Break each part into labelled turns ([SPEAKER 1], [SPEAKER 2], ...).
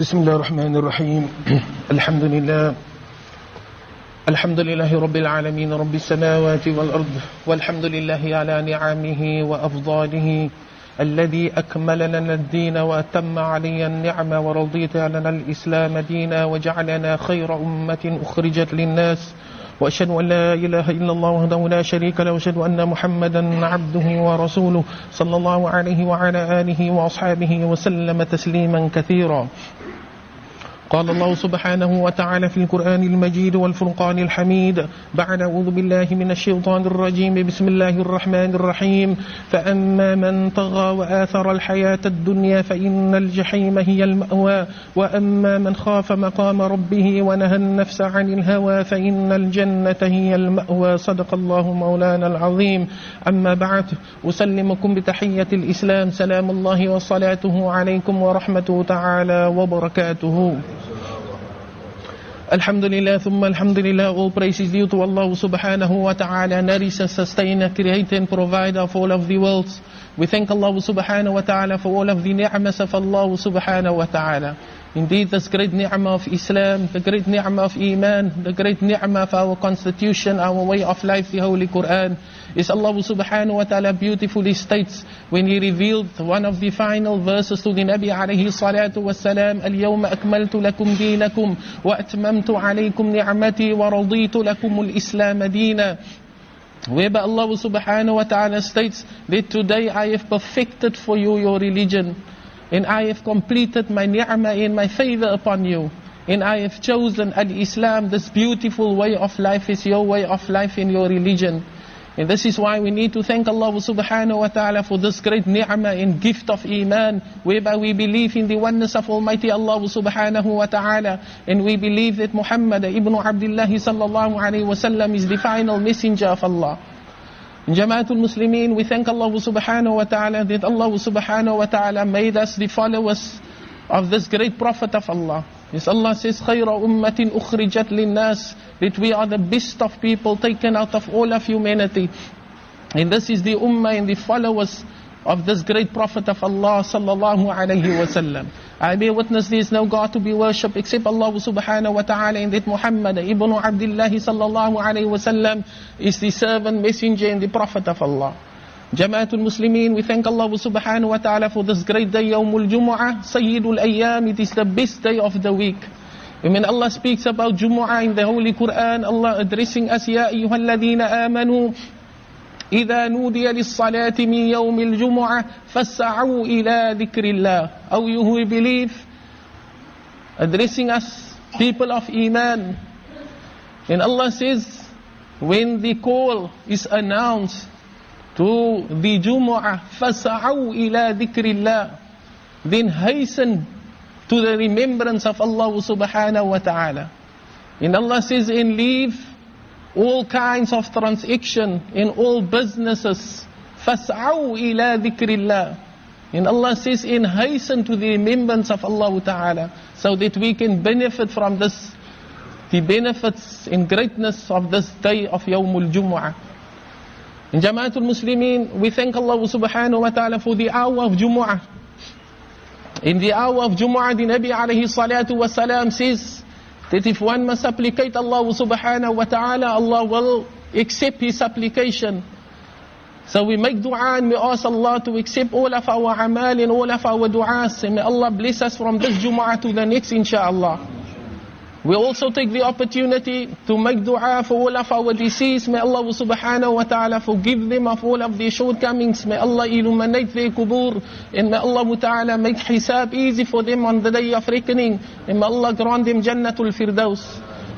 [SPEAKER 1] بسم الله الرحمن الرحيم. الحمد لله. الحمد لله رب العالمين رب السماوات والأرض والحمد لله على نعمه وأفضاله الذي أكمل لنا الدين وأتم علي النعمة ورضيت لنا الإسلام دينا وجعلنا خير أمة أخرجت للناس وأشهد أن لا إله إلا الله وحده لا شريك له وأشهد أن محمدا عبده ورسوله صلى الله عليه وعلى آله وأصحابه وسلم تسليما كثيرا. قال الله سبحانه وتعالى في القرآن المجيد والفرقان الحميد. بعد أعوذ بالله من الشيطان الرجيم. بسم الله الرحمن الرحيم. فأما من طغى وآثر الحياة الدنيا فإن الجحيم هي المأوى. وأما من خاف مقام ربه ونهى النفس عن الهوى فإن الجنة هي المأوى. صدق الله مولانا العظيم. أما بعد أسلمكم بتحية الإسلام. سلام الله وصلاته عليكم ورحمته تعالى وبركاته. Alhamdulillah, thumma alhamdulillah, all praise is due to Allah subhanahu wa ta'ala, nourisher, sustainer, creator and provider of all of the worlds. We thank Allah subhanahu wa ta'ala for all of the ni'mas of Allah subhanahu wa ta'ala. Indeed, this great ni'mah of Islam, the great ni'mah of Iman, the great ni'mah of our constitution, our way of life, the Holy Quran, is Allah subhanahu wa ta'ala beautifully states when He revealed one of the final verses to the Nabi alayhi salatu wasalam, اليوم أكملت لكم دينكم وأتممت عليكم نعمتي ورضيت لكم الإسلام دينا Whereby Allah subhanahu wa ta'ala states that today I have perfected for you your religion and I have completed my ni'mah and my favor upon you. And I have chosen al-Islam, this beautiful way of life is your way of life in your religion. And this is why we need to thank Allah subhanahu wa ta'ala for this great ni'mah and gift of iman, whereby we believe in the oneness of Almighty Allah subhanahu wa ta'ala, and we believe that Muhammad ibn Abdullah sallallahu alayhi wa sallam is the final messenger of Allah. Jamaatul Muslimin, we thank Allah subhanahu wa ta'ala that Allah subhanahu wa ta'ala made us the followers of this great Prophet of Allah. Yes, Allah says, خَيْرَ أُمَّةٍ أُخْرِجَتْ لِلنَّاسِ That we are the best of people taken out of all of humanity. And this is the ummah and the followers of this great Prophet of Allah sallallahu alayhi wa sallam. I bear witness there is no God to be worshipped except Allah subhanahu wa ta'ala and that Muhammad ibn Abdullah sallallahu alayhi wa sallam is the servant, messenger and the Prophet of Allah. Jamaatul Muslimin, we thank Allah subhanahu wa ta'ala for this great day, Yawmul Jumu'ah, Sayyidul Ayyam, it is the best day of the week. When Allah speaks about Jumu'ah in the Holy Quran, Allah addressing us, Ya ayyuhalladhina amanu, إذا نودي للصلاة من يوم الجمعة فاسعوا إلى ذكر الله أو you who believe addressing us people of Iman and Allah says when the call is announced to the Jumu'ah فاسعوا إلى ذكر الله then hasten to the remembrance of Allah subhanahu wa ta'ala and Allah says and leave all kinds of transaction in all businesses. فَاسْعَوْا إِلَى ذِكْرِ اللَّهِ And Allah says, in hasten to the remembrance of Allah Ta'ala, so that we can benefit from this, the benefits and greatness of this day of Yawmul Jumu'ah. In Jamaatul Muslimin, we thank Allah Subhanahu wa Ta'ala for the hour of Jumu'ah. In the hour of Jumu'ah, the Nabi alayhi salatu wa salam says, that if one must supplicate Allah subhanahu wa ta'ala, Allah will accept his supplication. So we make dua and we ask Allah to accept all of our amal and all of our du'as. And may Allah bless us from this Jumu'ah to the next inshaAllah. We also take the opportunity to make dua for all of our deceased. May Allah subhanahu wa ta'ala forgive them of all of their shortcomings. May Allah illuminate their kubur. And may Allah ta'ala make hisab easy for them on the day of reckoning. And may Allah grant them Jannatul Firdaus.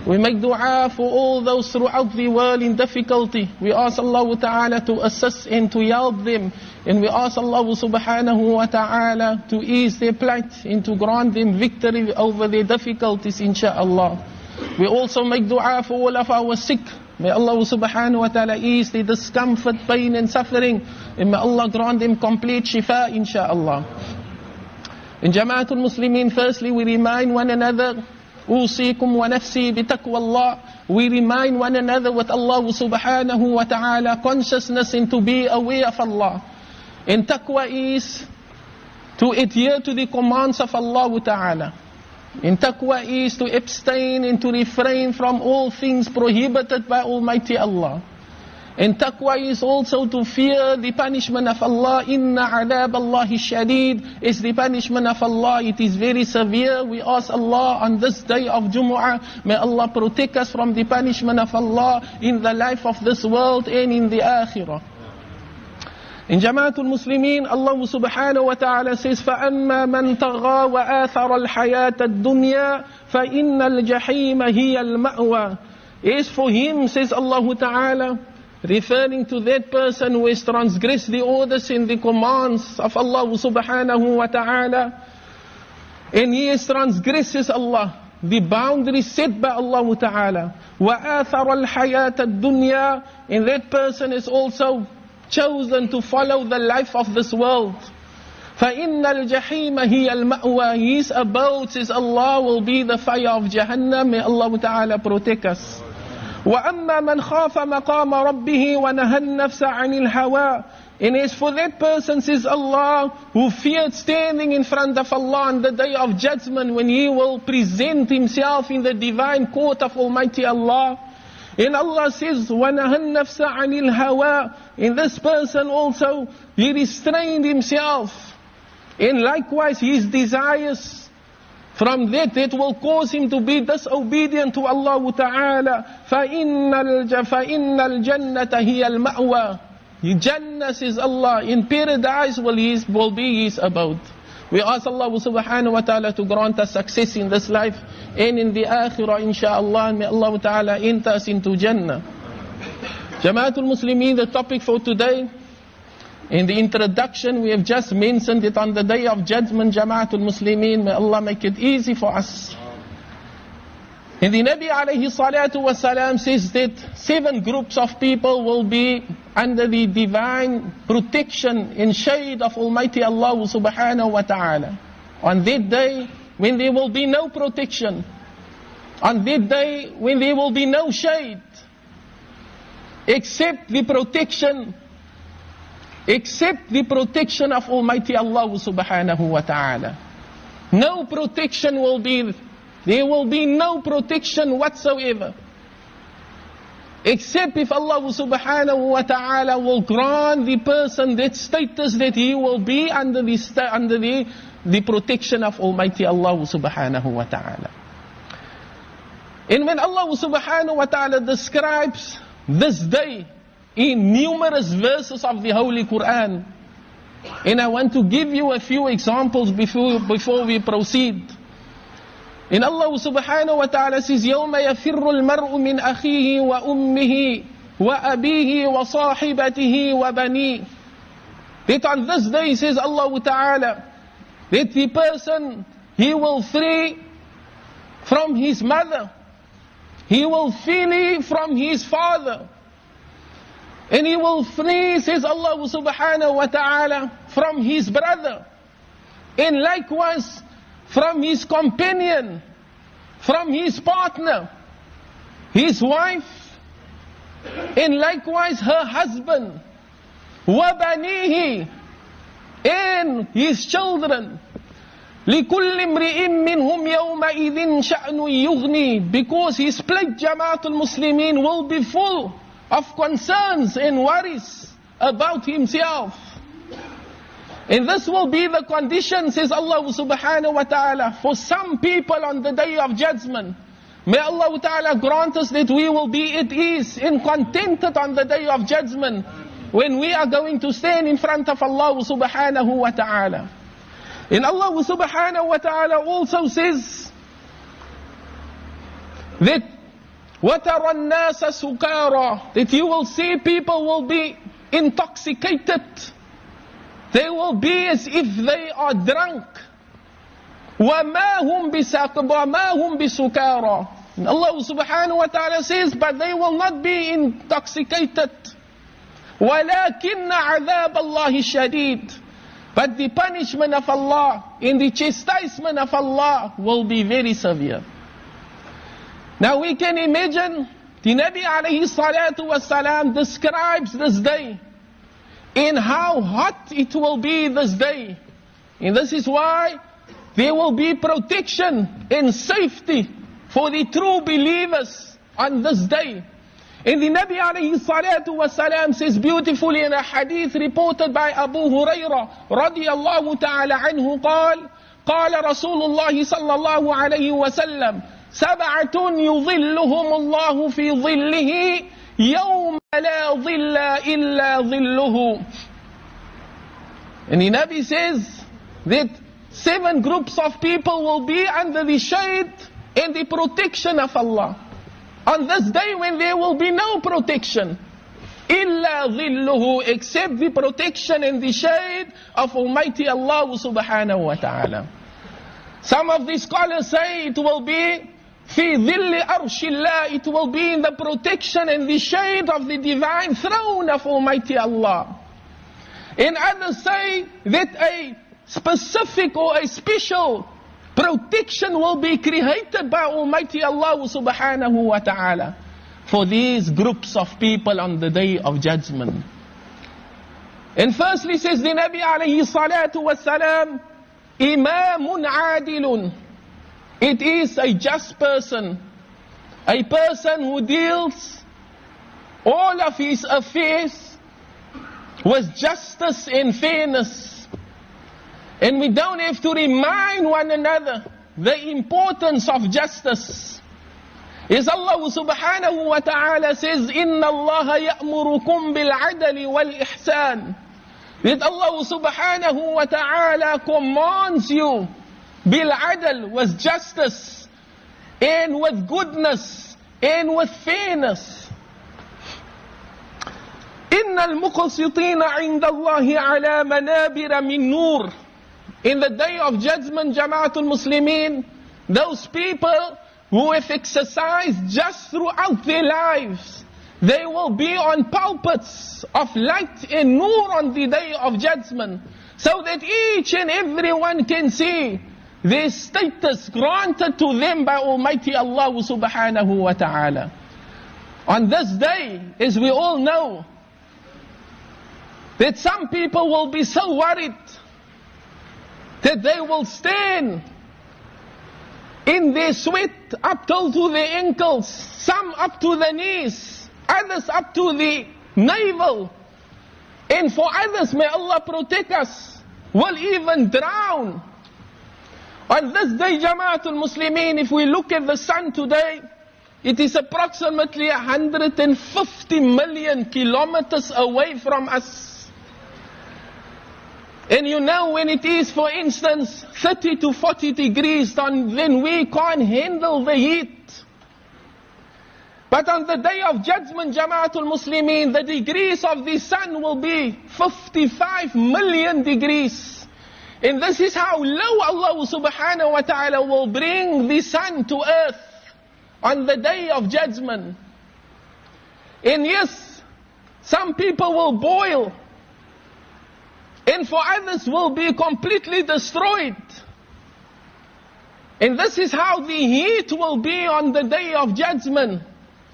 [SPEAKER 1] We make dua for all those throughout the world in difficulty. We ask Allah Ta'ala to assist and to help them. And we ask Allah Subhanahu wa Ta'ala to ease their plight and to grant them victory over their difficulties, insha'Allah. We also make dua for all of our sick. May Allah Subhanahu wa Ta'ala ease their discomfort, pain and suffering. And may Allah grant them complete shifa, insha'Allah. In Jamaatul Muslimin, firstly we remind one another أوصيكم ونفسي بتقوى الله We remind one another with Allah subhanahu wa ta'ala consciousness and to be aware of Allah. And taqwa is to adhere to the commands of Allah ta'ala. And taqwa is to abstain and to refrain from all things prohibited by Almighty Allah. And taqwa is also to fear the punishment of Allah. Inna adab Allahi shadid is the punishment of Allah. It is very severe. We ask Allah on this day of Jumu'ah, may Allah protect us from the punishment of Allah in the life of this world and in the akhirah. In Jamaatul Muslimin, Allah subhanahu wa ta'ala says, فَأَمَّا مَنْ طَغَى وَآثَرَ الْحَيَاةَ الدُّنْيَا فَإِنَّ الْجَحِيمَ هِيَ الْمَأْوَى Is for him, says Allah ta'ala, referring to that person who has transgressed the orders and the commands of Allah subhanahu wa ta'ala, and he has transgressed Allah, the boundaries set by Allah ta'ala. وَآثَرَ الْحَيَاةَ الدُّنْيَا And that person is also chosen to follow the life of this world. فَإِنَّ الْجَحِيمَ هِيَ الْمَأْوَى His abode, says Allah, will be the fire of Jahannam. May Allah Ta'ala protect us. وَأَمَّا مَنْ خَافَ مَقَامَ رَبِّهِ وَنَهَى النَّفْسَ عَنِ الْهَوَىٰ And as for that person, says Allah, who feared standing in front of Allah on the day of judgment when he will present himself in the divine court of Almighty Allah. And Allah says, وَنَهَى النَّفْسَ عَنِ الْهَوَىٰ And this person also, he restrained himself. And likewise his desires from that it will cause him to be disobedient to Allah Ta'ala. فَإِنَّ الْجَنَّةَ هِيَ الْمَأْوَى Jannah says Allah, in paradise will, his, will be his abode. We ask Allah subhanahu wa ta'ala to grant us success in this life and in the akhirah inshaAllah. May Allah ta'ala enter us into Jannah. Jamaatul Muslimin, the topic for today in the introduction, we have just mentioned it on the day of judgment, Jamaatul Muslimin. May Allah make it easy for us. And the Nabi alayhi salatu wasalam says that seven groups of people will be under the divine protection and shade of Almighty Allah subhanahu wa ta'ala. On that day, when there will be no protection. On that day, when there will be no shade. Except the protection except the protection of Almighty Allah subhanahu wa ta'ala. No protection will be, there will be no protection whatsoever. Except if Allah subhanahu wa ta'ala will grant the person that status that he will be under the, under the, the protection of Almighty Allah subhanahu wa ta'ala. And when Allah subhanahu wa ta'ala describes this day, in numerous verses of the Holy Quran. And I want to give you a few examples before, before we proceed. In Allah subhanahu wa ta'ala says, يَوْمَ يَفِرُّ الْمَرْءُ مِنْ أَخِيهِ وَأُمِّهِ وَأَبِيهِ وَصَاحِبَتِهِ وَبَنِيهِ That on this day, says Allah ta'ala, that the person, he will flee from his mother. He will flee from his father. And he will flee, says Allah subhanahu wa ta'ala, from his brother. And likewise, from his companion, from his partner, his wife, and likewise her husband, وَبَنِيهِ and his children. لكل امرئ منهم يومئذ شأن يغني because his plate جماعة المسلمين will be full of concerns and worries about himself. And this will be the condition, says Allah subhanahu wa ta'ala, for some people on the day of judgment. May Allah ta'ala grant us that we will be at ease and contented on the day of judgment when we are going to stand in front of Allah subhanahu wa ta'ala. And Allah subhanahu wa ta'ala also says that وَتَرَى النَّاسَ سُكَارًا That you will see people will be intoxicated. They will be as if they are drunk. وَمَا هُمْ بِسُكَارًا Allah subhanahu wa ta'ala says, but they will not be intoxicated. وَلَكِنَّ عَذَابَ اللَّهِ شَدِيدٌ But the punishment of Allah and the chastisement of Allah will be very severe. Now we can imagine the Nabi alayhi salatu wasalam describes this day in how hot it will be this day. And this is why there will be protection and safety for the true believers on this day. And the Nabi alayhi salatu wasalam says beautifully in a hadith reported by Abu Hurairah radiyallahu ta'ala anhu قال قال رسول الله صلى الله عليه وسلم سبعة يظلهم الله في ظله يوم لا ظل إلا ظله And the Nabi says that seven groups of people will be under the shade and the protection of Allah. On this day when there will be no protection. إِلَّا ظِلُّهُ Except the protection and the shade of Almighty Allah subhanahu wa ta'ala. Some of the scholars say it will be في ظل أرش الله It will be in the protection and the shade of the divine throne of Almighty Allah. And others say that a specific or a special protection will be created by Almighty Allah subhanahu wa ta'ala for these groups of people on the day of judgment. And firstly says the Nabi alayhi salatu wasalam, Imamun adilun. It is a just person, a person who deals all of his affairs with justice and fairness. And we don't have to remind one another the importance of justice. Is Allah subhanahu wa ta'ala says, إِنَّ اللَّهَ يَأْمُرُكُمْ بِالْعَدَلِ وَالْإِحْسَانِ That Allah subhanahu wa ta'ala commands you بالعدل with justice and with goodness and with fairness إن المقسطين عند الله على منابر من نور In the day of judgment, Jamaatul Muslimin, those people who have exercised just throughout their lives, they will be on pulpits of light and nur on the day of judgment, so that each and everyone can see their status granted to them by Almighty Allah subhanahu wa ta'ala. On this day, as we all know, that some people will be so worried that they will stand in their sweat up till to their ankles, some up to the knees, others up to the navel. And for others, may Allah protect us, will even drown. On this day, Jamaatul Muslimin, if we look at the sun today, it is approximately 150 million kilometers away from us. And you know when it is, for instance, 30 to 40 degrees, then we can't handle the heat. But on the day of judgment, Jamaatul Muslimin, the degrees of the sun will be 55 million degrees. And this is how low Allah subhanahu wa ta'ala will bring the sun to earth on the day of judgment. And yes, some people will boil and for others will be completely destroyed. And this is how the heat will be on the day of judgment.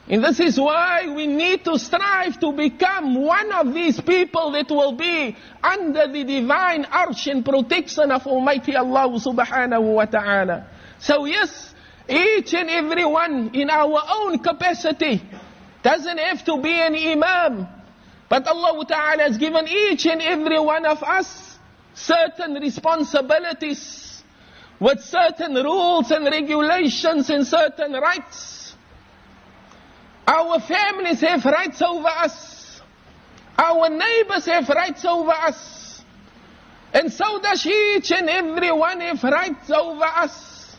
[SPEAKER 1] And this is why we need to strive to become one of these people that will be under the divine arch and protection of Almighty Allah subhanahu wa ta'ala. So yes, each and every one in our own capacity doesn't have to be an imam, but Allah Ta'ala has given each and every one of us certain responsibilities with certain rules and regulations and certain rights. Our families have rights over us. Our neighbors have rights over us. And so does each and every one have rights over us.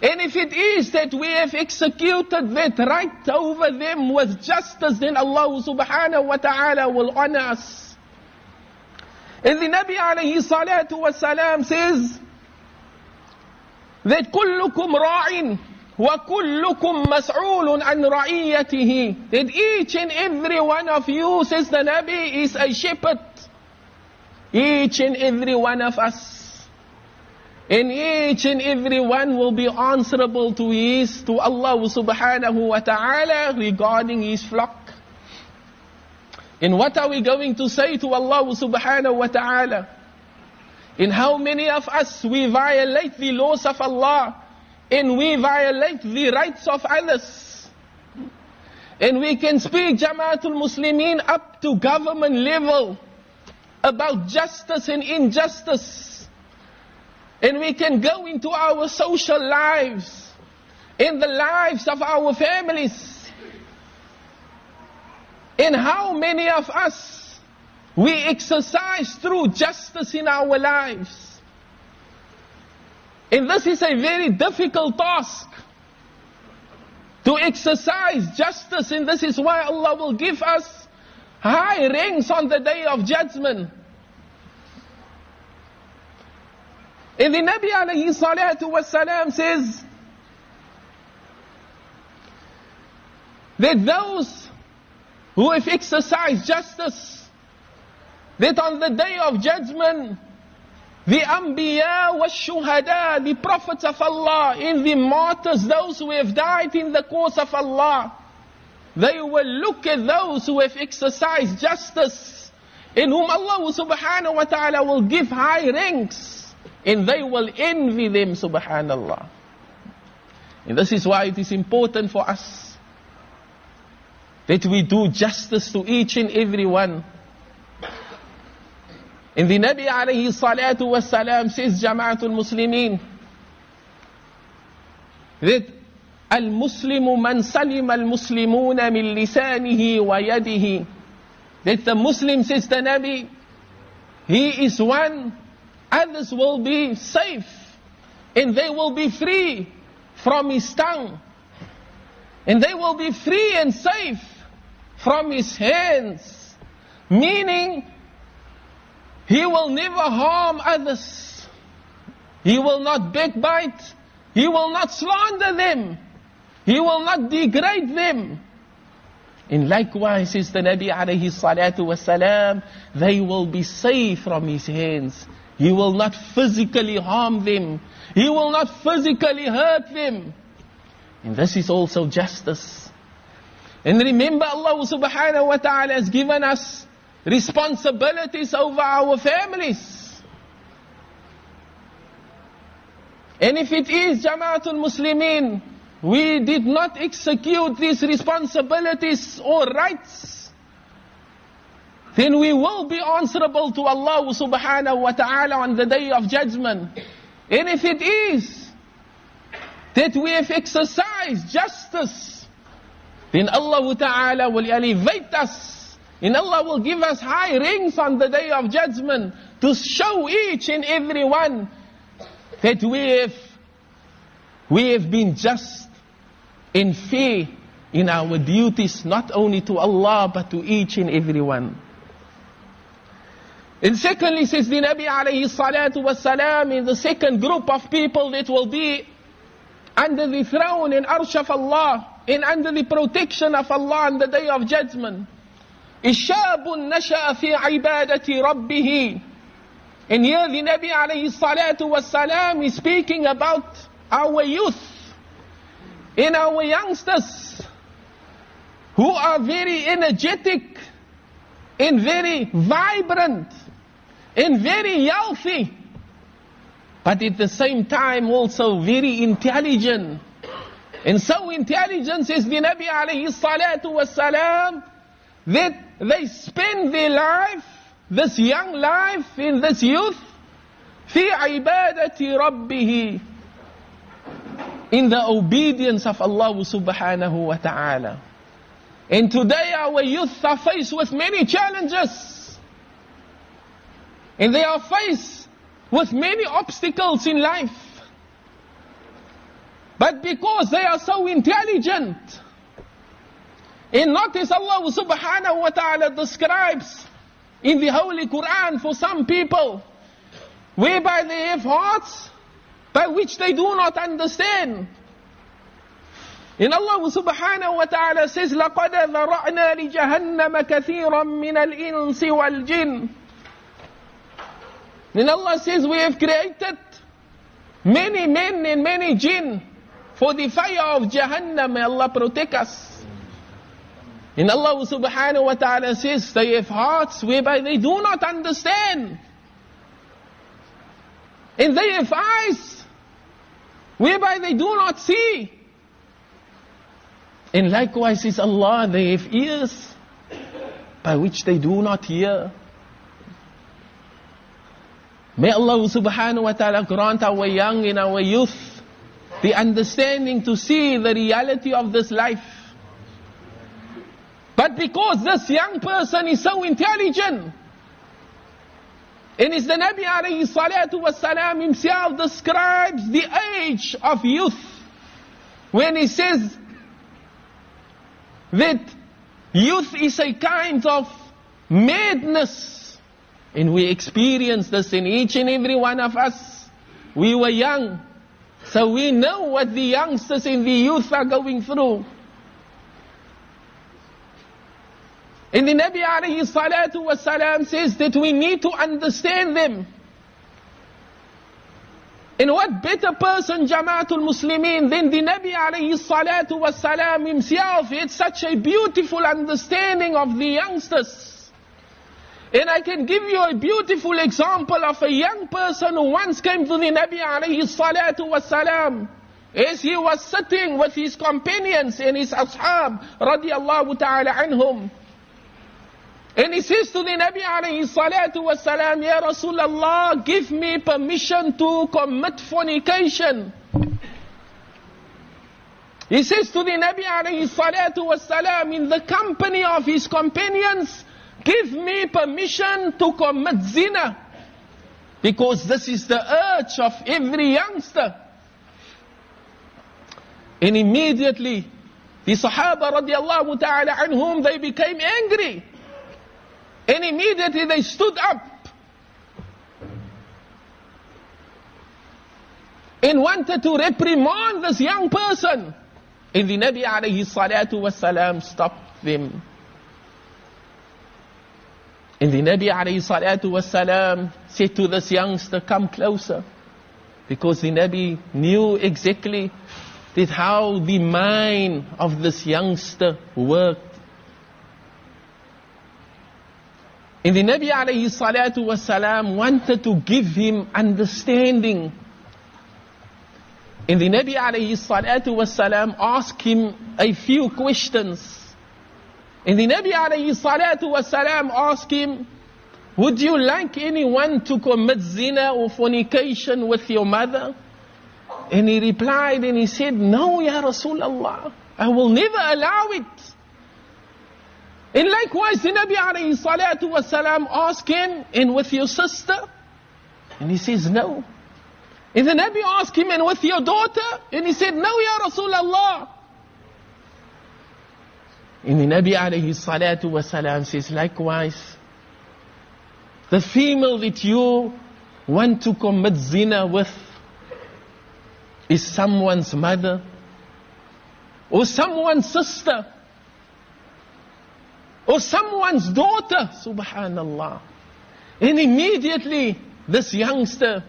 [SPEAKER 1] And if it is that we have executed that right over them with justice, then Allah subhanahu wa ta'ala will honor us. And the Nabi alayhi salatu wasalam says that كلكم راع وكلكم مسؤول عن رعيته that each and every one of you says the Nabi is a shepherd each and every one of us and each and every one will be answerable to his, to Allah subhanahu wa ta'ala regarding his flock. And what are we going to say to Allah subhanahu wa ta'ala? In how many of us we violate the laws of Allah And we violate the rights of others. And we can speak Jamaatul Muslimin up to government level about justice and injustice. And we can go into our social lives, in the lives of our families. And how many of us we exercise true justice in our lives? And this is a very difficult task to exercise justice, and this is why Allah will give us high ranks on the day of judgment. And the Nabi alayhi salatu wasalam says that those who have exercised justice, that on the day of judgment, the Anbiya was Shuhada, the prophets of Allah, in the martyrs, those who have died in the cause of Allah, they will look at those who have exercised justice, in whom Allah subhanahu wa ta'ala will give high ranks, and they will envy them, subhanallah. And this is why it is important for us that we do justice to each and every one. In the Nabi alayhi salatu was salam says Jama'atul Muslimin. That Al-Muslimu man salim al-Muslimuna min lisanihi wa yadihi. That the Muslim says the Nabi he is one others will be safe and they will be free from his tongue. And they will be free and safe from his hands. Meaning he will never harm others. He will not backbite. He will not slander them. He will not degrade them. And likewise, says the Nabi alayhi salatu wasalam, they will be safe from his hands. He will not physically harm them. He will not physically hurt them. And this is also justice. And remember Allah subhanahu wa ta'ala has given us responsibilities over our families. And if it is Jamaatul Muslimin, we did not execute these responsibilities or rights, then we will be answerable to Allah subhanahu wa ta'ala on the day of judgment. And if it is that we have exercised justice, then Allah ta'ala will elevate us and Allah will give us high rings on the day of judgment to show each and every one that we have, we have been just and fair in our duties, not only to Allah, but to each and every one. And secondly, says the Nabi alayhi salatu wasalam, in the second group of people that will be under the throne and arsh of Allah, and under the protection of Allah on the day of judgment. الشاب نشأ في عبادة ربه And here the Nabi alayhi salatu wasalam is speaking about our youth and our youngsters who are very energetic and very vibrant and very healthy but at the same time also very intelligent and so intelligence is the Nabi alayhi salatu wasalam that they spend their life, this young life in this youth, في عبادة ربه in the obedience of Allah subhanahu wa ta'ala. And today our youth are faced with many challenges. And they are faced with many obstacles in life. But because they are so intelligent, and notice Allah subhanahu wa ta'ala describes in the Holy Quran for some people, whereby they have hearts by which they do not understand. And Allah subhanahu wa ta'ala says, لَقَدْ ذَرَعْنَا لِجَهَنَّمَ كَثِيرًا مِنَ الْإِنسِ وَالْجِنِّ And Allah says, we have created many men and many jinn for the fire of Jahannam. May Allah protect us. And Allah subhanahu wa ta'ala says they have hearts whereby they do not understand. And they have eyes whereby they do not see. And likewise is Allah, they have ears by which they do not hear. May Allah subhanahu wa ta'ala grant our young and our youth the understanding to see the reality of this life. But because this young person is so intelligent, and it's the Nabi alayhi himself describes the age of youth when he says that youth is a kind of madness and we experience this in each and every one of us. We were young. So we know what the youngsters and the youth are going through. And the Nabi alayhi salatu wasalam says that we need to understand them. And what better person, Jamaatul Muslimin, than the Nabi alayhi salatu wasalam himself had such a beautiful understanding of the youngsters. And I can give you a beautiful example of a young person who once came to the Nabi alayhi salatu wasalam. As he was sitting with his companions and his ashab radiallahu ta'ala anhum. And he says to the Nabi alayhi salatu wasalam, Ya Rasulullah, give me permission to commit fornication. He says to the Nabi alayhi salatu wasalam, in the company of his companions, Give me permission to commit zina. Because this is the urge of every youngster. And immediately, the Sahaba radiallahu ta'ala anhum, they became angry. And immediately they stood up. And wanted to reprimand this young person. And the Nabi alayhi salatu wasalam stopped them. And the Nabi alayhi salatu wasalam said to this youngster, come closer. Because the Nabi knew exactly that how the mind of this youngster worked. And the Nabi alayhi salatu wasalam wanted to give him understanding. And the Nabi alayhi salatu wasalam asked him a few questions. And the Nabi alayhi salatu wasalam asked him, would you like anyone to commit zina or fornication with your mother? And he replied and he said, no, Ya Rasulullah, I will never allow it. And likewise the Nabi alayhi salatu wasalam asked him, and with your sister? And he says, no. And the Nabi asked him, and with your daughter? And he said, no, Ya Rasulullah. And the Nabi alayhi salatu wasalam says, likewise, the female that you want to commit zina with is someone's mother or someone's sister or someone's daughter, subhanallah. And immediately, this youngster,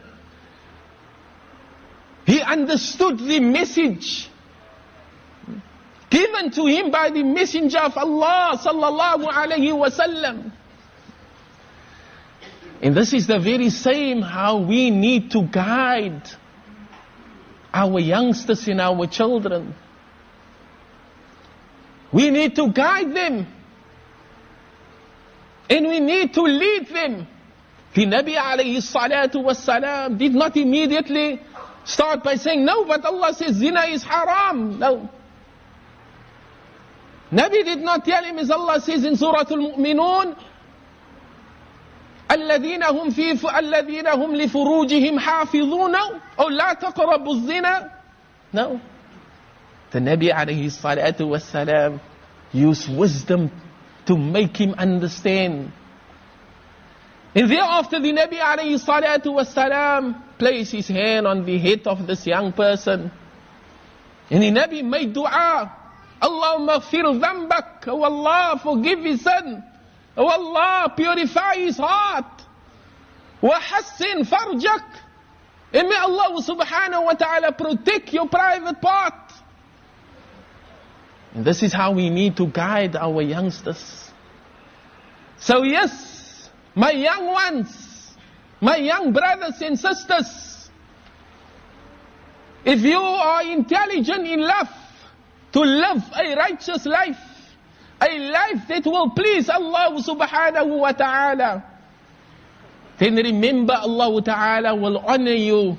[SPEAKER 1] he understood the message given to him by the messenger of Allah sallallahu alayhi wasallam. And this is the very same how we need to guide our youngsters and our children. We need to guide them. And we need to lead them. The Nabi alayhi salatu wasalam did not immediately start by saying, no, but Allah says zina is haram. No. Nabi did not tell him as Allah says in Surah Al-Mu'minun, الذين هم في الذين هم لفروجهم حافظون أو لا تقربوا الزنا No. The Nabi عليه الصلاة والسلام used wisdom to make him understand. And thereafter the Nabi عليه الصلاة والسلام placed his hand on the head of this young person. And the Nabi made dua. Allahumma fir dhambak. Oh Allah, forgive his son. Oh Allah, purify his heart. وحسن فرجك. And may Allah subhanahu wa ta'ala protect your private part. And this is how we need to guide our youngsters. So yes, my young ones, my young brothers and sisters, If you are intelligent enough to live a righteous life, a life that will please Allah subhanahu wa ta'ala, then remember Allah ta'ala will honor you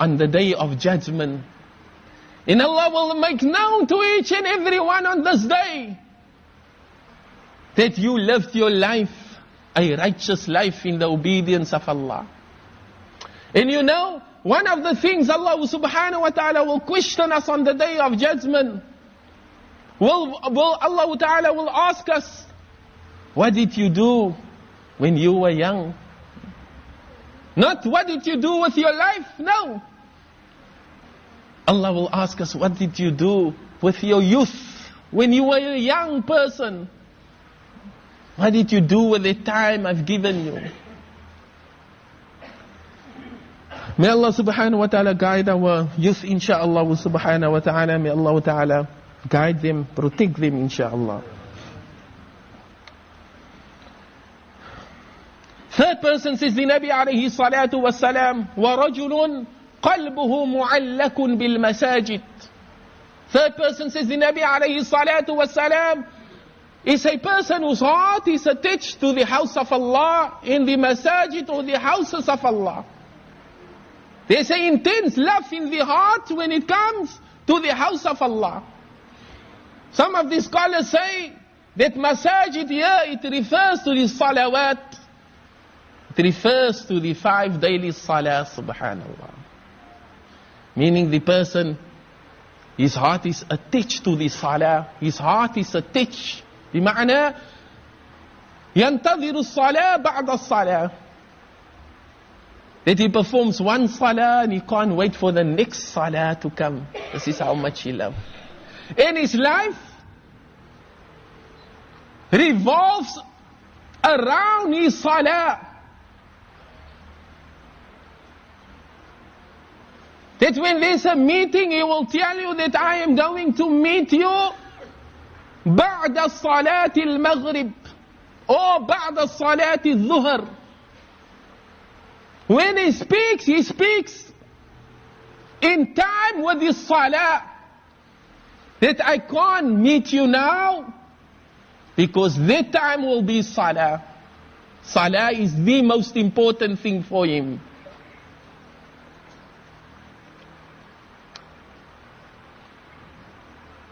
[SPEAKER 1] on the day of judgment. And Allah will make known to each and every one on this day that you lived your life, a righteous life in the obedience of Allah. And you know, one of the things Allah subhanahu wa ta'ala will question us on the day of judgment, will, will Allah ta'ala will ask us, what did you do when you were young? Not what did you do with your life? No. Allah will ask us, what did you do with your youth when you were a young person? What did you do with the time I've given you? May Allah subhanahu wa ta'ala guide our youth insha'Allah subhanahu wa ta'ala. May Allah ta'ala guide them, protect them insha'Allah. Third person says the Nabi alayhi salatu wa salam, وَرَجُلٌ قَلْبُهُ مُعَلَّكٌ بِالْمَسَاجِدِ Third person says the Nabi alayhi salatu wa salam, is a person whose heart is attached to the house of Allah, in the masajid or the houses of Allah. There's an intense love in the heart when it comes to the house of Allah. Some of the scholars say that masajid here, it refers to the salawat. It refers to the five daily salah, subhanallah. Meaning the person, his heart is attached to the salah. His heart is attached. بمعنى ينتظر الصلاة بعد الصلاة that he performs one salah and he can't wait for the next salah to come. This is how much he loves. And his life revolves around his salah. That when there's a meeting, he will tell you that I am going to meet you بعد صلاة المغرب or بعد صلاة الظهر when he speaks, he speaks in time with his salah. That I can't meet you now because that time will be salah. Salah is the most important thing for him.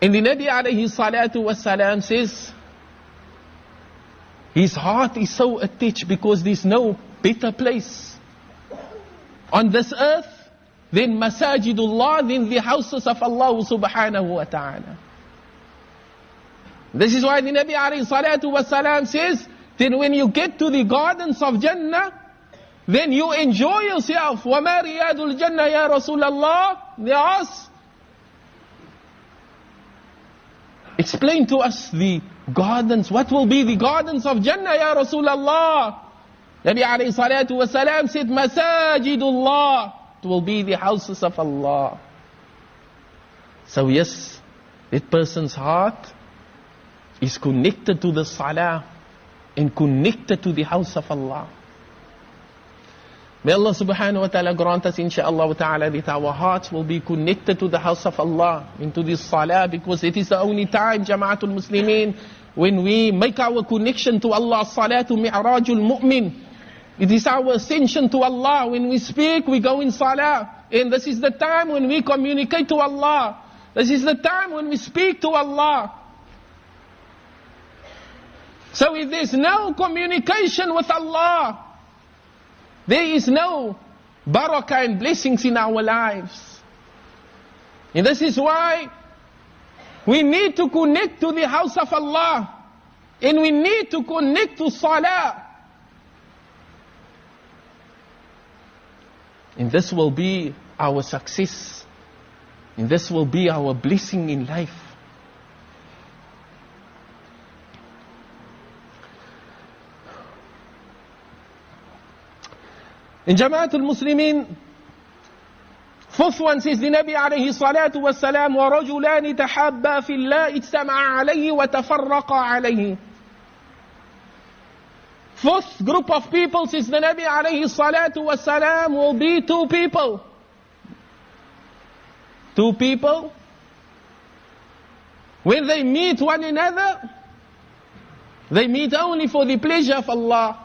[SPEAKER 1] And the Nabi alayhi salatu wasalam says, his heart is so attached because there's no better place on this earth, then masajidullah, then the houses of Allah subhanahu wa ta'ala. This is why the Nabi alayhi salatu wasalam says, then when you get to the gardens of Jannah, then you enjoy yourself. وَمَا رِيَادُ الْجَنَّةِ يَا رَسُولَ اللَّهِ They ask, explain to us the gardens. What will be the gardens of Jannah, Ya Rasulullah? Nabi alayhi salatu wasalam said, Masajidullah. It will be the houses of Allah. So yes, that person's heart is connected to the salah and connected to the house of Allah. May Allah subhanahu wa ta'ala grant us insha'Allah ta'ala that our hearts will be connected to the house of Allah, into this salah, because it is the only time, Jama'atul Muslimin, when we make our connection to Allah, salatu mi'rajul mu'min, it is our ascension to Allah. When we speak, we go in salah. And this is the time when we communicate to Allah. This is the time when we speak to Allah. So if there's no communication with Allah, there is no barakah and blessings in our lives. And this is why we need to connect to the house of Allah. And we need to connect to salah. And this will be our success. And this will be our blessing in life. Al-Muslimin, fourth one says the Nabi alayhi salatu wasalam, وَرَجُلَانِ تَحَبَّا فِي اللَّهِ اجْتَمَعَ عَلَيْهِ وَتَفَرَّقَ عَلَيْهِ Fourth group of people, says the Nabi alayhi salatu wasalam, will be two people. Two people, when they meet one another, they meet only for the pleasure of Allah.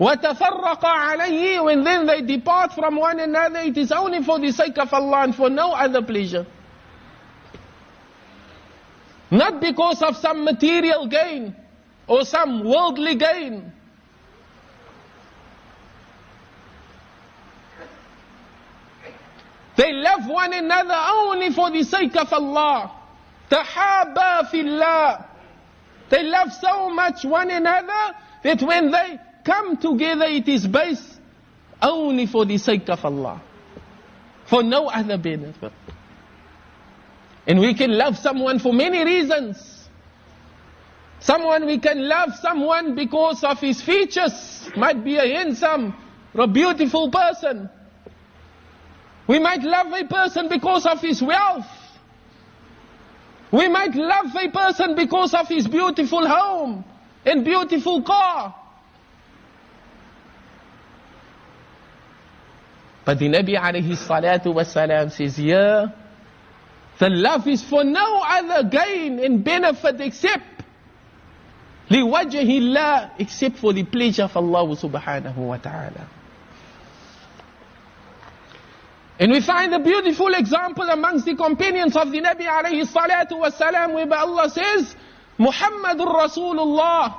[SPEAKER 1] وَتَفَرَّقَ عَلَيْهِ When then they depart from one another, it is only for the sake of Allah and for no other pleasure. Not because of some material gain or some worldly gain. They love one another only for the sake of Allah. تَحَابَا فِي اللَّهِ They love so much one another that when they come together it is based only for the sake of Allah. For no other benefit. And we can love someone for many reasons. Someone we can love someone because of his features. Might be a handsome or a beautiful person. We might love a person because of his wealth. We might love a person because of his beautiful home and beautiful car. But the alayhi salatu wasalam says, yeah, the love is for no other gain and benefit except لِوَجْهِ اللَّهِ except for the pleasure of Allah subhanahu wa ta'ala. And we find a beautiful example amongst the companions of the Nabi alayhi salatu wasalam whereby Allah says, محمد رسول الله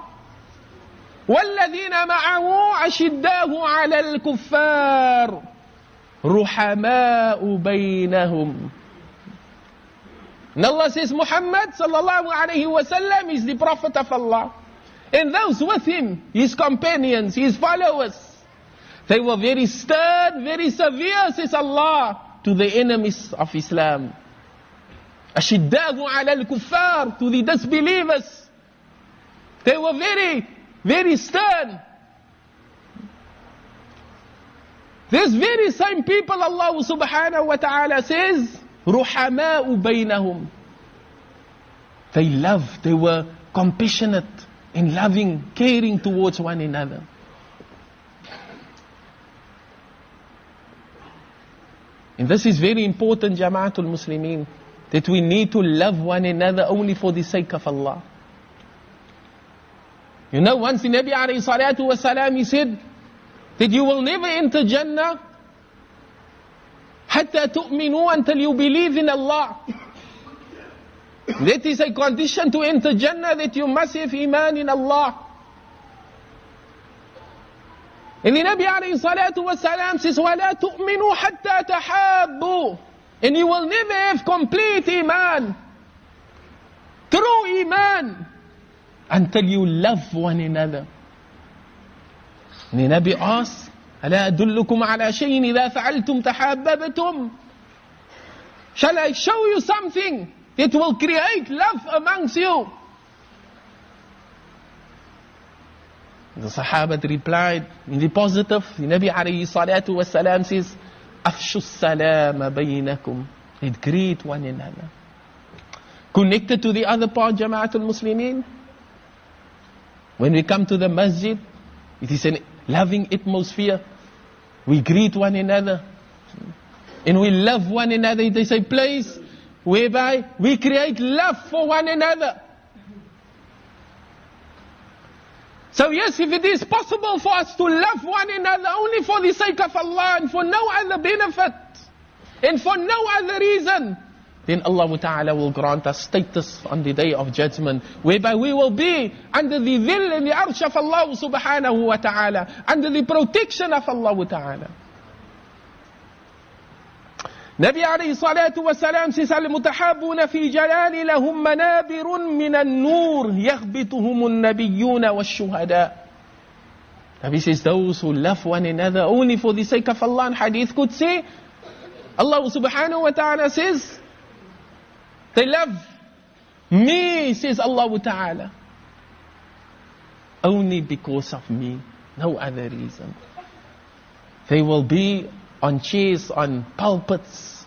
[SPEAKER 1] والذين معه أشداه على الكفار رحماء بينهم And Allah says Muhammad sallallahu alayhi wasallam is the Prophet of Allah. And those with him, his companions, his followers, they were very stern, very severe, says Allah, to the enemies of Islam. أشداه على الكفار, to the disbelievers. They were very, very stern. These very same people Allah subhanahu wa ta'ala says, رحماء بينهم. They loved, they were compassionate and loving, caring towards one another. And this is very important, Jamaatul Muslimin, that we need to love one another only for the sake of Allah. You know, once the Nabi alayhi salatu wasalam, he said that you will never enter Jannah حتى تؤمنوا until you believe in Allah. That is a condition to enter Jannah that you must have iman in Allah. And the Nabi alayhi salatu wasalam says, وَلَا تُؤْمِنُوا حَتَّى تَحَابُوا And you will never have complete iman, true iman, until you love one another. Nabi asks, ألا أدلكم على شيء إذا فعلتم تحاببتم Shall I show you something that will create love amongst you? The Sahaba replied in the positive. The Nabi alayhi salatu wasalam says, أفشوا السلام بينكم. It greet one another. Connected to the other part, Jamaatul Muslimin. When we come to the masjid, it is an loving atmosphere. We greet one another. And we love one another. It is a place whereby we create love for one another. So yes, if it is possible for us to love one another only for the sake of Allah and for no other benefit and for no other reason, then Allah Ta'ala will grant us status on the day of judgment, whereby we will be under the will and the arsh of Allah subhanahu wa ta'ala, under the protection of Allah Ta'ala. Nabi alayhi salatu wa salam says, المتحابون في جلال لهم منابر من النور يخبطهم النبيون والشهداء. Nabi says, those who love one another only for the sake of Allah, and hadith could say, Allah subhanahu wa ta'ala says, they love me, says Allah Ta'ala. Only because of me, no other reason. They will be on chairs, on pulpits,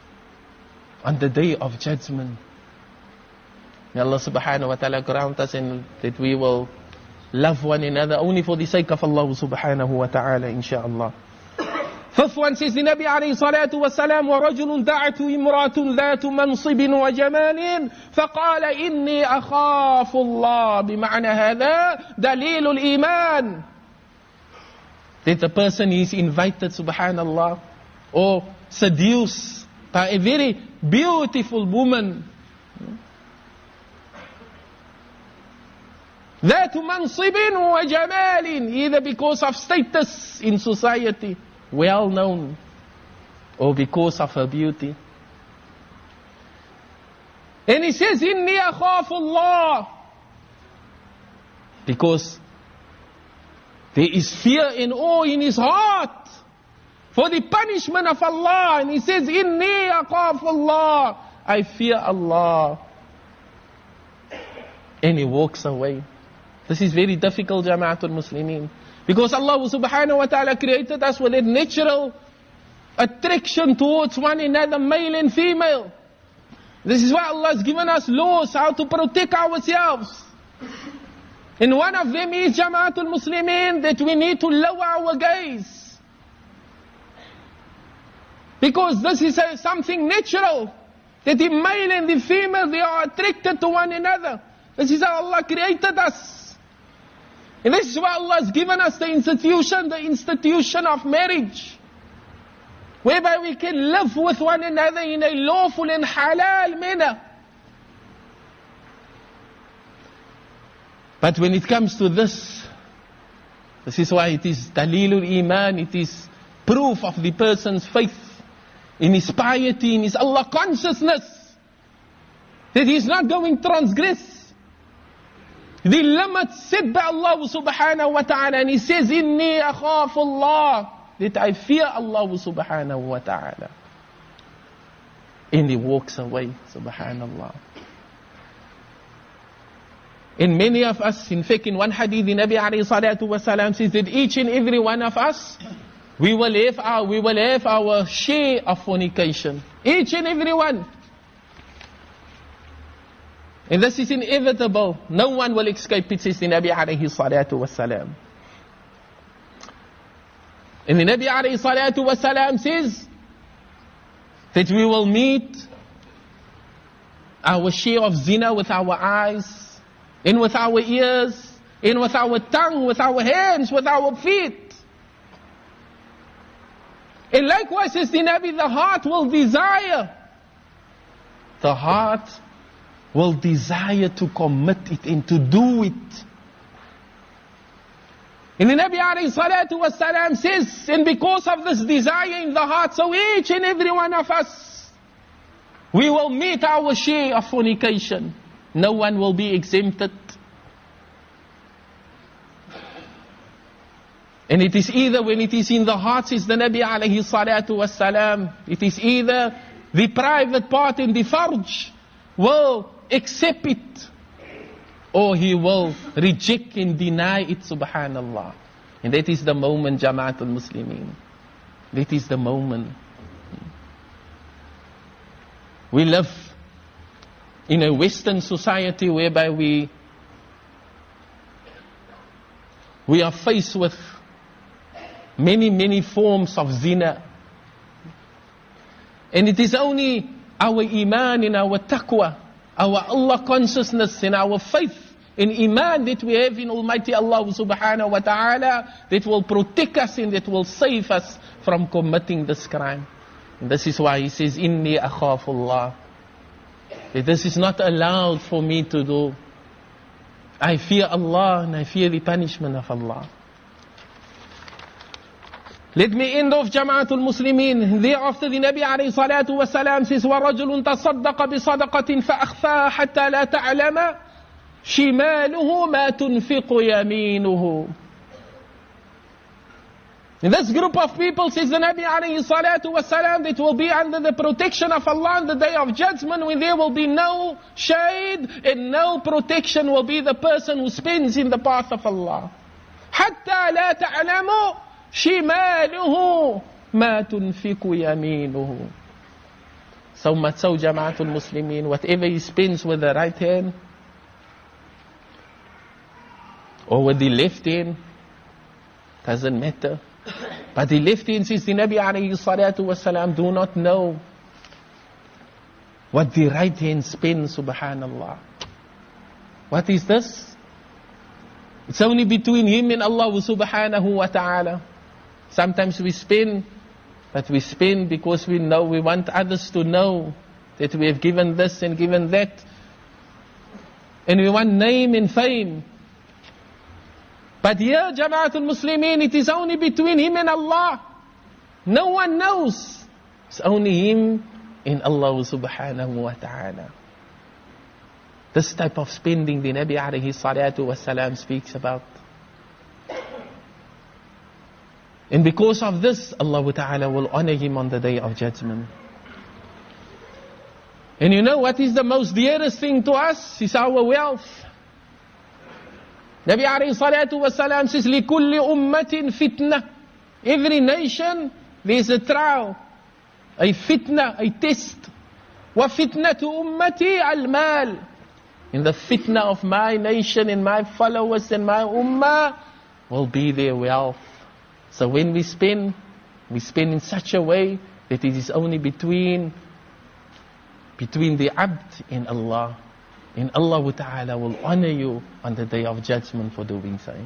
[SPEAKER 1] on the day of judgment. May Allah subhanahu wa ta'ala grant us and that we will love one another only for the sake of Allah subhanahu wa ta'ala, inshaAllah. فصوا سيد النبي عليه الصلاة والسلام ورجل دعت امرأة ذات منصب وجمال فقال إني أخاف الله. بمعنى هذا دليل الإيمان. Then the person is invited, subhanallah, oh, or seduced by a very beautiful woman. ذات منصب وجمال either because of status in society. Well known or because of her beauty. And he says, Inni Allah. Because there is fear and awe in his heart for the punishment of Allah. And he says, Inni Allah. I fear Allah. And he walks away. This is very difficult, Jamaatul Muslimin. Because Allah subhanahu wa ta'ala created us with a natural attraction towards one another, male and female. This is why Allah has given us laws how to protect ourselves. And one of them is Jamaatul Muslimin that we need to lower our gaze. Because this is a, something natural. That the male and the female, they are attracted to one another. This is how Allah created us. And this is why Allah has given us the institution, the institution of marriage. Whereby we can live with one another in a lawful and halal manner. But when it comes to this, this is why it is dalilul iman, it is proof of the person's faith in his piety, in his Allah consciousness, that he is not going to transgress the limit set by Allah subhanahu wa ta'ala. And he says, Inni akhafu Allah. That I fear Allah subhanahu wa ta'ala. And he walks away, subhanallah. And many of us, in fact, in one hadith, the Nabi alayhi salatu wasalam says that each and every one of us, we will have our, we will have our share of fornication. Each and every one. And this is inevitable. No one will escape it, says the Nabi alayhi salatu wasalam. And the Nabi alayhi salatu wasalam says that we will meet our share of zina with our eyes, and with our ears, and with our tongue, with our hands, with our feet. And likewise, says the Nabi, the heart will desire. The heart will desire to commit it and to do it. And the Nabi alayhi salatu wasalam says, and because of this desire in the heart, so each and every one of us, we will meet our share of fornication. No one will be exempted. And it is either when it is in the heart, says the Nabi alayhi salatu wasalam, it is either the private part in the farj will accept it. Or he will reject and deny it subhanallah. And that is the moment jamaatul muslimin. That is the moment. We live in a western society whereby we we are faced with many many forms of zina. And it is only our iman and our taqwa our Allah consciousness and our faith in Iman that we have in Almighty Allah subhanahu wa ta'ala that will protect us and that will save us from committing this crime. And this is why he says, Inni akhafullah. That this is not allowed for me to do. I fear Allah and I fear the punishment of Allah. Let me end off Jamaatul Muslimin. Thereafter the Nabi alayhi salatu wasalam says, وَرَجُلٌ تَصَدَّقَ بِصَدَقَةٍ فَأَخْفَاهَا حَتَّى لَا تَعْلَمَ شِمَالُهُ مَا تُنْفِقُ يَمِينُهُ In this group of people, says the Nabi alayhi salatu wasalam, that will be under the protection of Allah on the day of judgment when there will be no shade and no protection will be the person who spends in the path of Allah. حَتَّى لَا تَعْلَمُ شماله ما تنفق يمينه So much so Jamaatul Muslimin, whatever he spends with the right hand or with the left hand, doesn't matter. But the left hand says the Nabi alayhi salatu wasalam do not know what the right hand spends, subhanallah. What is this? It's only between him and Allah subhanahu wa ta'ala. Sometimes we spin, but we spin because we know, we want others to know that we have given this and given that. And we want name and fame. But here, Jamaatul Muslimin, it is only between him and Allah. No one knows. It's only him and Allah subhanahu wa ta'ala. This type of spending the Nabi alayhi salatu wasalam speaks about. And because of this, Allah Ta'ala will honor him on the day of judgment. And you know what is the most dearest thing to us? Is our wealth. Nabi alayhi salatu wasalam says, لِكُلِّ أُمَّةٍ fitna. Every nation, there's a trial, a fitna, a test. وَفِتْنَةُ أُمَّتِي الْمَالِ in the fitna of my nation and my followers and my ummah will be their wealth. So when we spend, we spend in such a way that it is only between between the abd and Allah. And Allah Ta'ala will honor you on the day of judgment for doing so.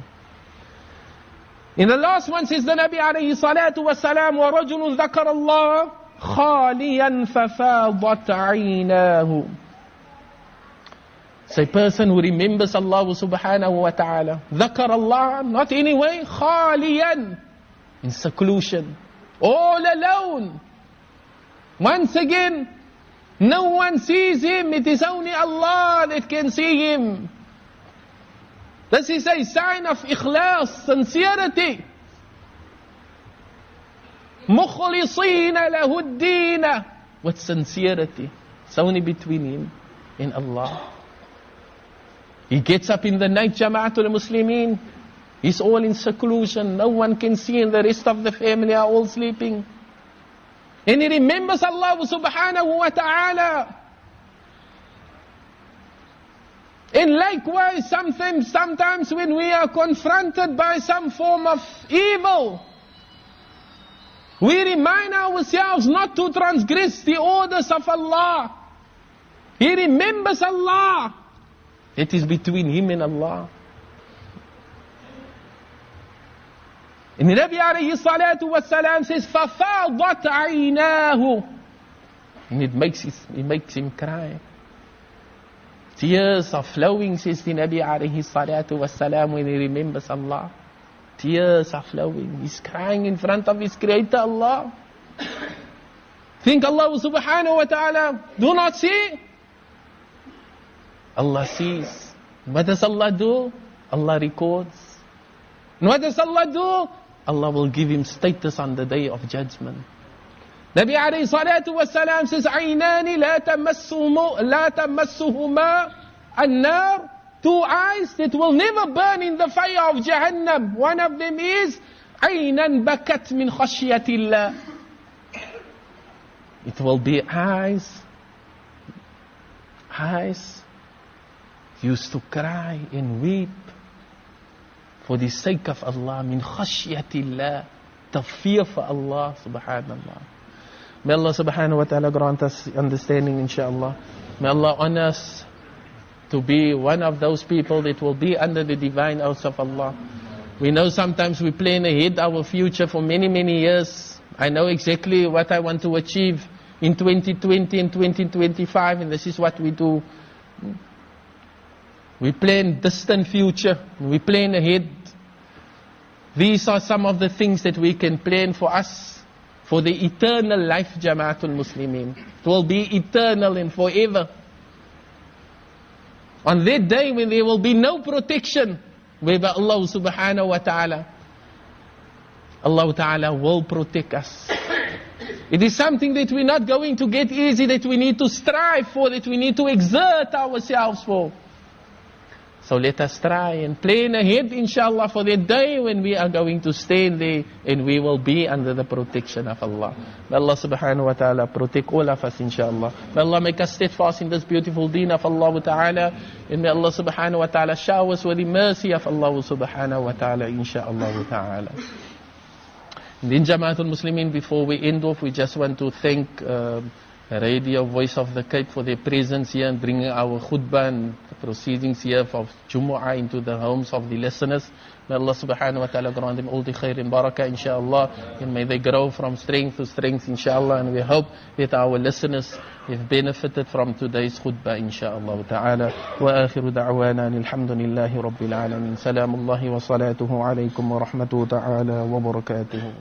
[SPEAKER 1] In the last one says the Nabi alayhi salatu wasalam, وَرَجُلٌ ذَكَرَ اللَّهِ خَالِيًا فَفَاضَتْ عَيْنَاهُ it's a person who remembers Allah subhanahu wa ta'ala. ذكر Allah, not anyway, خاليا, in seclusion, all alone. Once again, no one sees him, it is only Allah that can see him. This is a sign of ikhlas, sincerity. مخلصين له الدين with sincerity. It's only between him and Allah. He gets up in the night, Jama'atul Muslimin. He's all in seclusion. No one can see and the rest of the family are all sleeping. And he remembers Allah subhanahu wa ta'ala. And likewise, sometimes, sometimes when we are confronted by some form of evil, we remind ourselves not to transgress the orders of Allah. He remembers Allah. It is between him and Allah. Nabi alayhi salatu wasalam says, فَفَاضَتْ عَيْنَاهُ And it makes, it, it makes him cry. Tears are flowing, says the Nabi alayhi salatu wasalam, when he remembers Allah. Tears are flowing. He's crying in front of his Creator Allah. Think Allah subhanahu wa ta'ala do not see? Allah sees. What does Allah do? Allah records. And what does Allah do? Allah will give him status on the day of judgment. Nabi alayhi salatu wasalam says, عينان لا تمسهما لا تمسهما النار Two eyes that will never burn in the fire of Jahannam. One of them is عينا بكت من خشية الله. It will be eyes, eyes used to cry and weep for the sake of Allah, min khashyatillah, fear for Allah, subhanallah. May Allah subhanahu wa ta'ala grant us understanding, inshallah. May Allah honor us to be one of those people that will be under the divine oath of Allah. We know sometimes we plan ahead our future for many, many years. I know exactly what I want to achieve in 2020 and 2025, and this is what we do. We plan distant future. We plan ahead. These are some of the things that we can plan for us for the eternal life, Jamaatul Muslimin. It will be eternal and forever. On that day when there will be no protection, whereby Allah subhanahu wa ta'ala, Allah ta'ala will protect us. It is something that we're not going to get easy, that we need to strive for, that we need to exert ourselves for. So let us try and plan ahead, inshallah, for the day when we are going to stay there and we will be under the protection of Allah. May Allah subhanahu wa ta'ala protect all of us, inshallah. May Allah make us steadfast in this beautiful deen of Allah wa ta'ala. And may Allah subhanahu wa ta'ala shower us with the mercy of Allah subhanahu wa ta'ala, inshallah ta'ala. Then Jamaatul Muslimin, before we end off, we just want to thank um, Radio Voice of the Cape for their presence here and bringing our khutbah and proceedings here of Jumu'ah into the homes of the listeners. May Allah subhanahu wa ta'ala grant them all the khair and barakah inshallah. And may they grow from strength to strength inshallah. And we hope that our listeners have benefited from today's khutbah inshallah ta'ala. Wa akhiru da'wana alhamdulillahi rabbil alamin. Salamullahi wa salatuhu alaykum wa rahmatuhu ta'ala wa barakatuhu